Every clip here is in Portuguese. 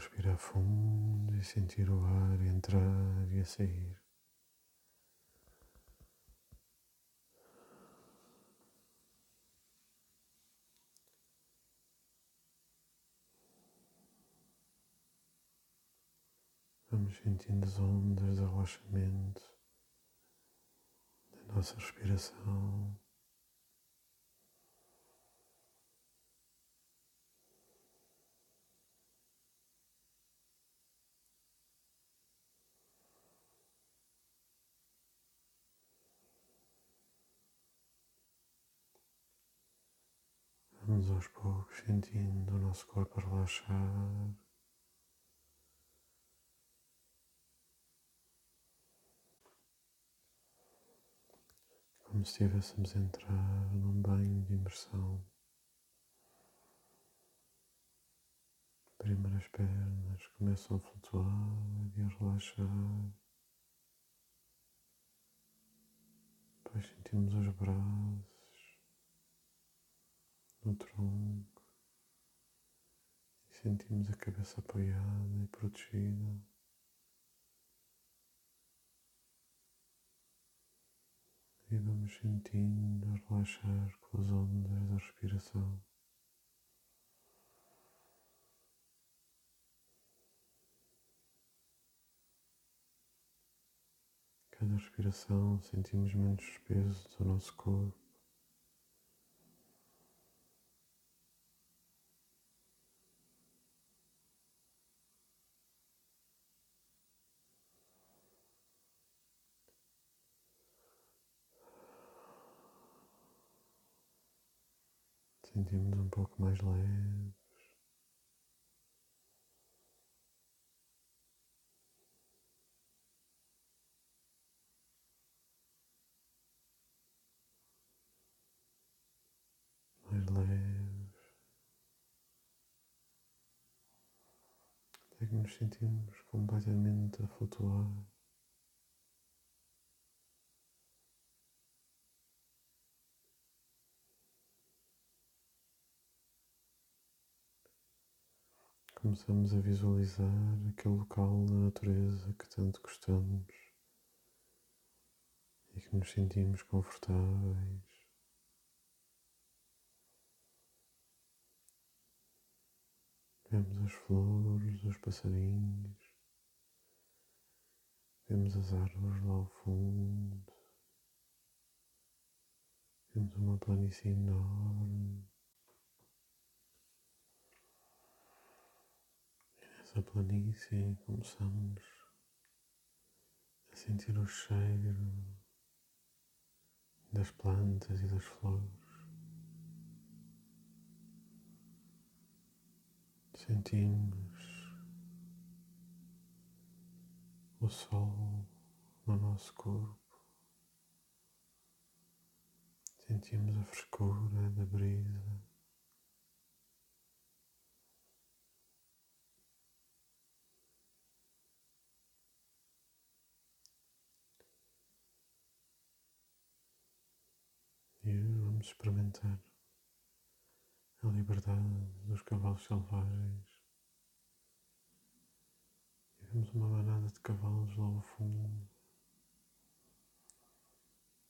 respirar fundo e sentir o ar entrar e a sair. Vamos sentindo as ondas de relaxamento da nossa respiração. Vamos aos poucos sentindo o nosso corpo relaxar. Como se estivéssemos a entrar num banho de imersão. Primeiro as pernas começam a flutuar e a relaxar. Depois sentimos os braços no tronco e sentimos a cabeça apoiada e protegida. E vamos sentindo a relaxar com as ondas da respiração. Cada respiração sentimos menos peso do nosso corpo. Sentimos um pouco mais leves. Mais leves. Até que nos sentimos completamente a flutuar. Começamos a visualizar aquele local da natureza que tanto gostamos e que nos sentimos confortáveis. Vemos as flores, os passarinhos, vemos as árvores lá ao fundo, vemos uma planície enorme. Essa planície começamos a sentir o cheiro das plantas e das flores. Sentimos o sol no nosso corpo. Sentimos a frescura da brisa. Experimentar a liberdade dos cavalos selvagens. E vemos uma manada de cavalos lá ao fundo.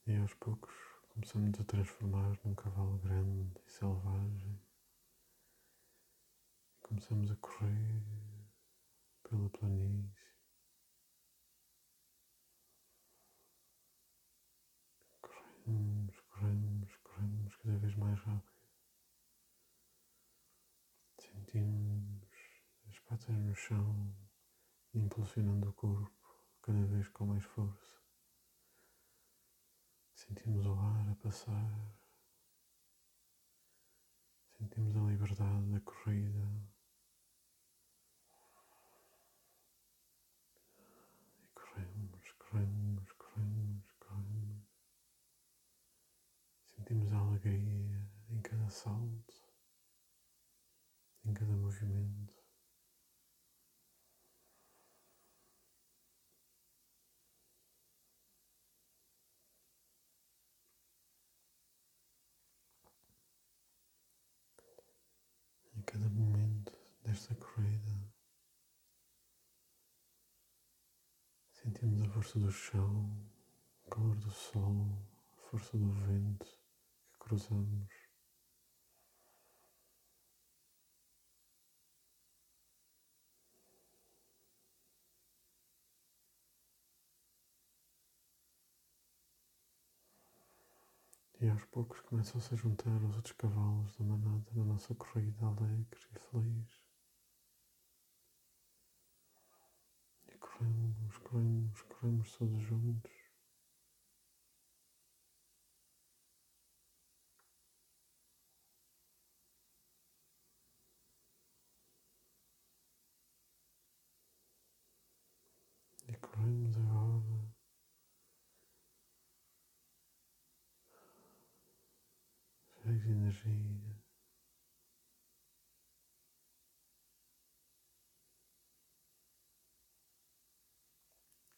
E aos poucos começamos a transformar num cavalo grande e selvagem. E começamos a correr pela planície. Corremos cada vez mais rápido. Sentimos as patas no chão, impulsionando o corpo cada vez com mais força. Sentimos o ar a passar. Sentimos a liberdade da corrida. alegria em cada salto, em cada movimento. Em cada momento desta corrida, sentimos a força do chão, a calor do sol, a força do vento cruzamos. E aos poucos começam-se a juntar os outros cavalos da manada na nossa corrida alegre e feliz. E corremos, corremos, corremos todos juntos. E corremos agora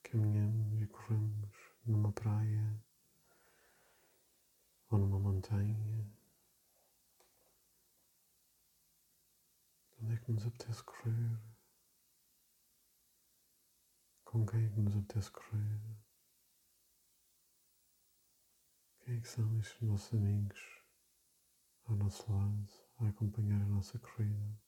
Caminhamos e corremos numa praia ou numa montanha. Onde é que nos apetece correr? Com quem é que nos apetece correr? Quem é que são estes nossos amigos ao nosso lado a acompanhar a nossa corrida?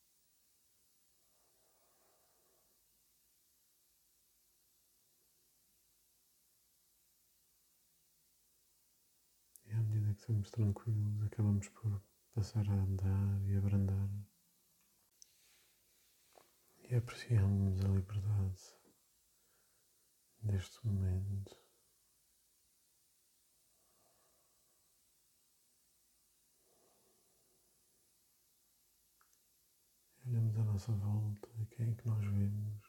E à medida que estamos tranquilos, acabamos por passar a andar e abrandar e apreciamos a liberdade deste momento. Olhamos à nossa volta e quem é que nós vemos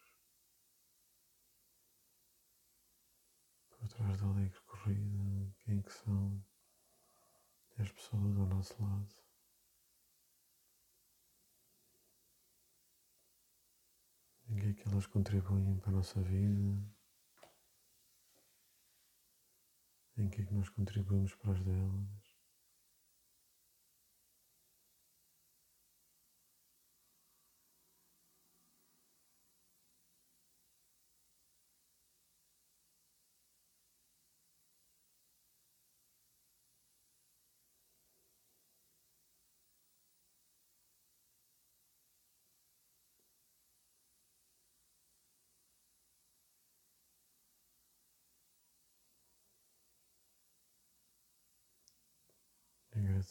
por trás da alegre corrida, quem é que são as pessoas ao nosso lado. Em que é que elas contribuem para a nossa vida, em que é que nós contribuímos para as delas.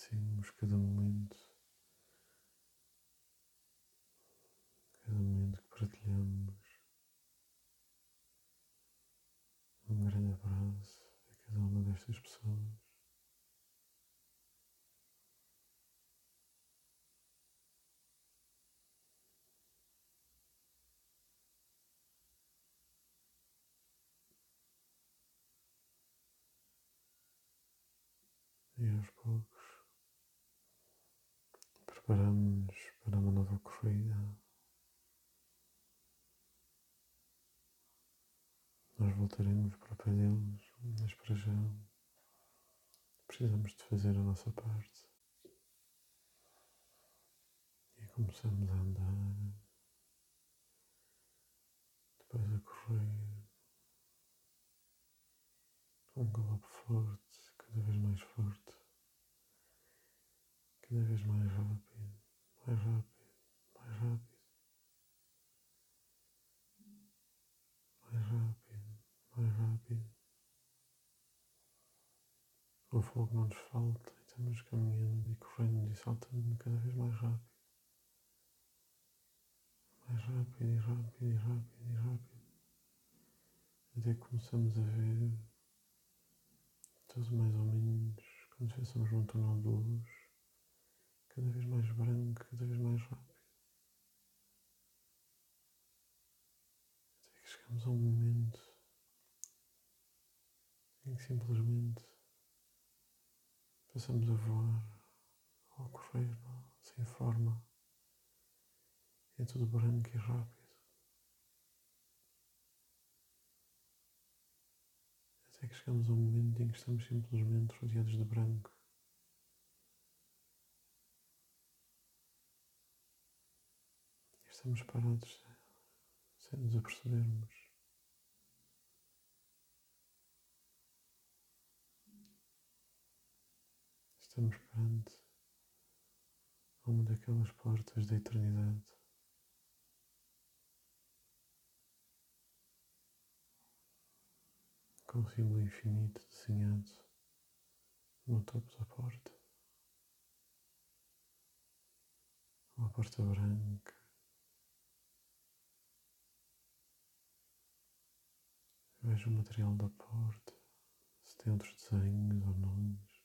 Agradecemos cada momento, cada momento que partilhamos. Um grande abraço a cada uma destas pessoas. E aos poucos preparamos-nos para uma nova corrida. Nós voltaremos para deles, mas para já precisamos de fazer a nossa parte. E começamos a andar, depois a correr, um galope forte, cada vez mais forte, cada vez mais rápido, mais rápido, mais rápido, mais rápido, mais rápido. O fogo não nos falta e estamos caminhando e correndo e saltando cada vez mais rápido. Mais rápido e rápido e rápido e rápido. Até que começamos a ver tudo mais ou menos como se estivéssemos num túnel de luz, cada vez mais branco, cada vez mais rápido. Até que chegamos a um momento em que simplesmente passamos a voar ou a correr sem forma. É tudo branco e rápido. Até que chegamos a um momento em que estamos simplesmente rodeados de branco. estamos parados sem nos apercebermos. Estamos perante uma daquelas portas da eternidade. Com o símbolo infinito desenhado no topo da porta. Uma porta branca. Vejo o material da porta, se tem outros desenhos ou nomes.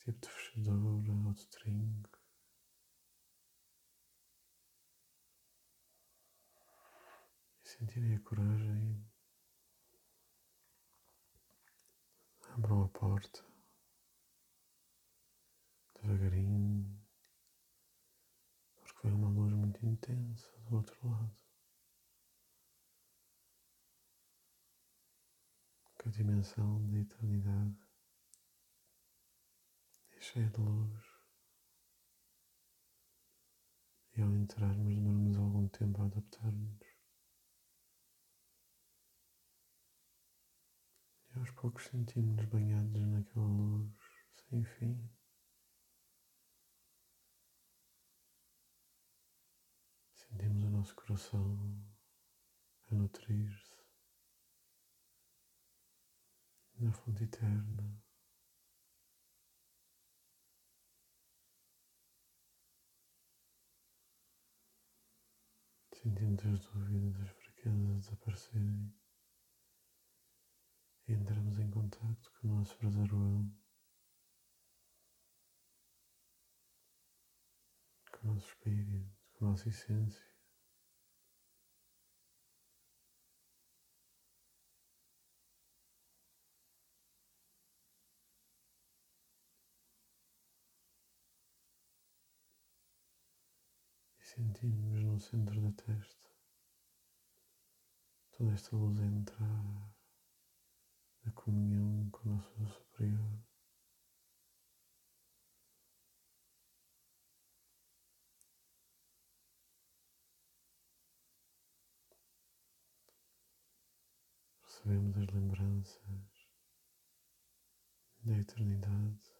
Que tipo de fechadura ou de trinco. E sentirem a coragem. Abram a porta devagarinho, porque vem uma luz muito intensa do outro lado. Que a dimensão da eternidade é cheia de luz. E ao entrarmos demoramos algum tempo a adaptar-nos. E aos poucos sentimos-nos banhados naquela luz sem fim. Sentimos o nosso coração a nutrir-se na fonte eterna. Sentimos as dúvidas, as fraquezas desaparecerem entramos em contato com o nosso verdadeiro eu, com o nosso espírito, com a nossa essência. Sentimos no centro da testa. Toda esta luz a entrar na comunhão com o nosso superior. Recebemos as lembranças da eternidade,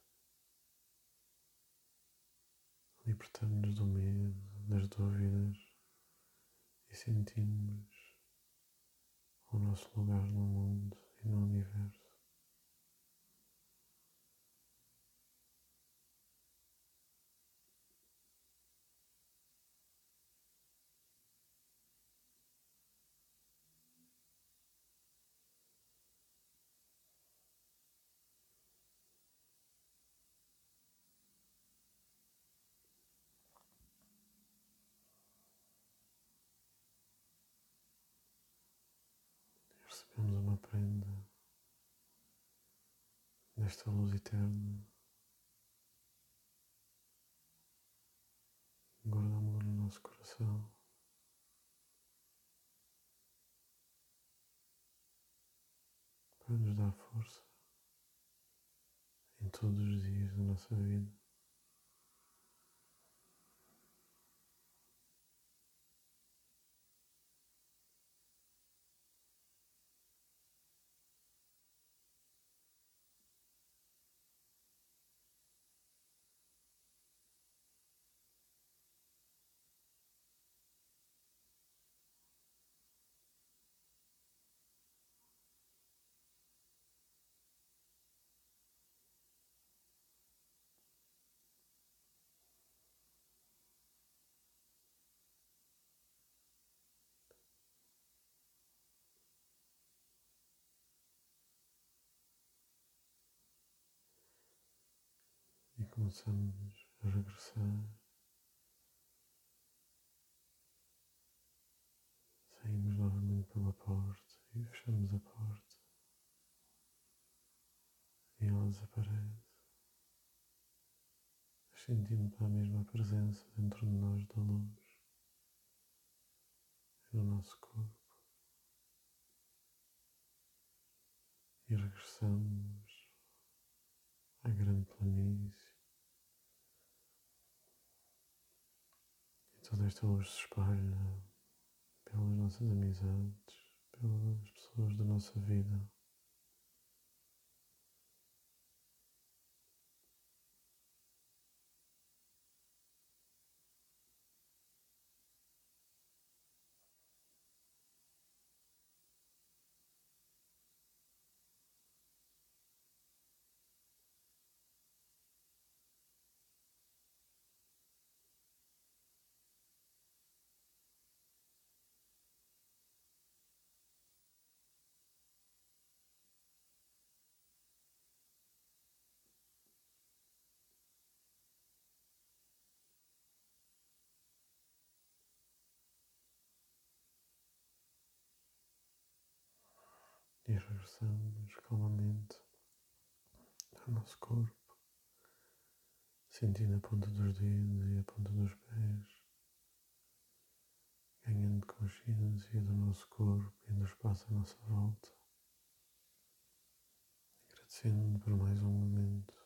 libertando-nos do medo, das dúvidas e sentimos o nosso lugar no mundo e no universo. Recebemos uma prenda desta luz eterna. Guardamos no nosso coração. Para nos dar força em todos os dias da nossa vida. Começamos a regressar. Saímos novamente pela porta e fechamos a porta. E ela desaparece. Sentindo a mesma presença dentro de nós da luz no nosso corpo. E regressamos à grande planície. Toda esta luz se espalha pelas nossas amizades, pelas pessoas da nossa vida. Regressamos calmamente ao nosso corpo, sentindo a ponta dos dedos e a ponta dos pés, ganhando consciência do nosso corpo e do espaço à nossa volta, agradecendo por mais um momento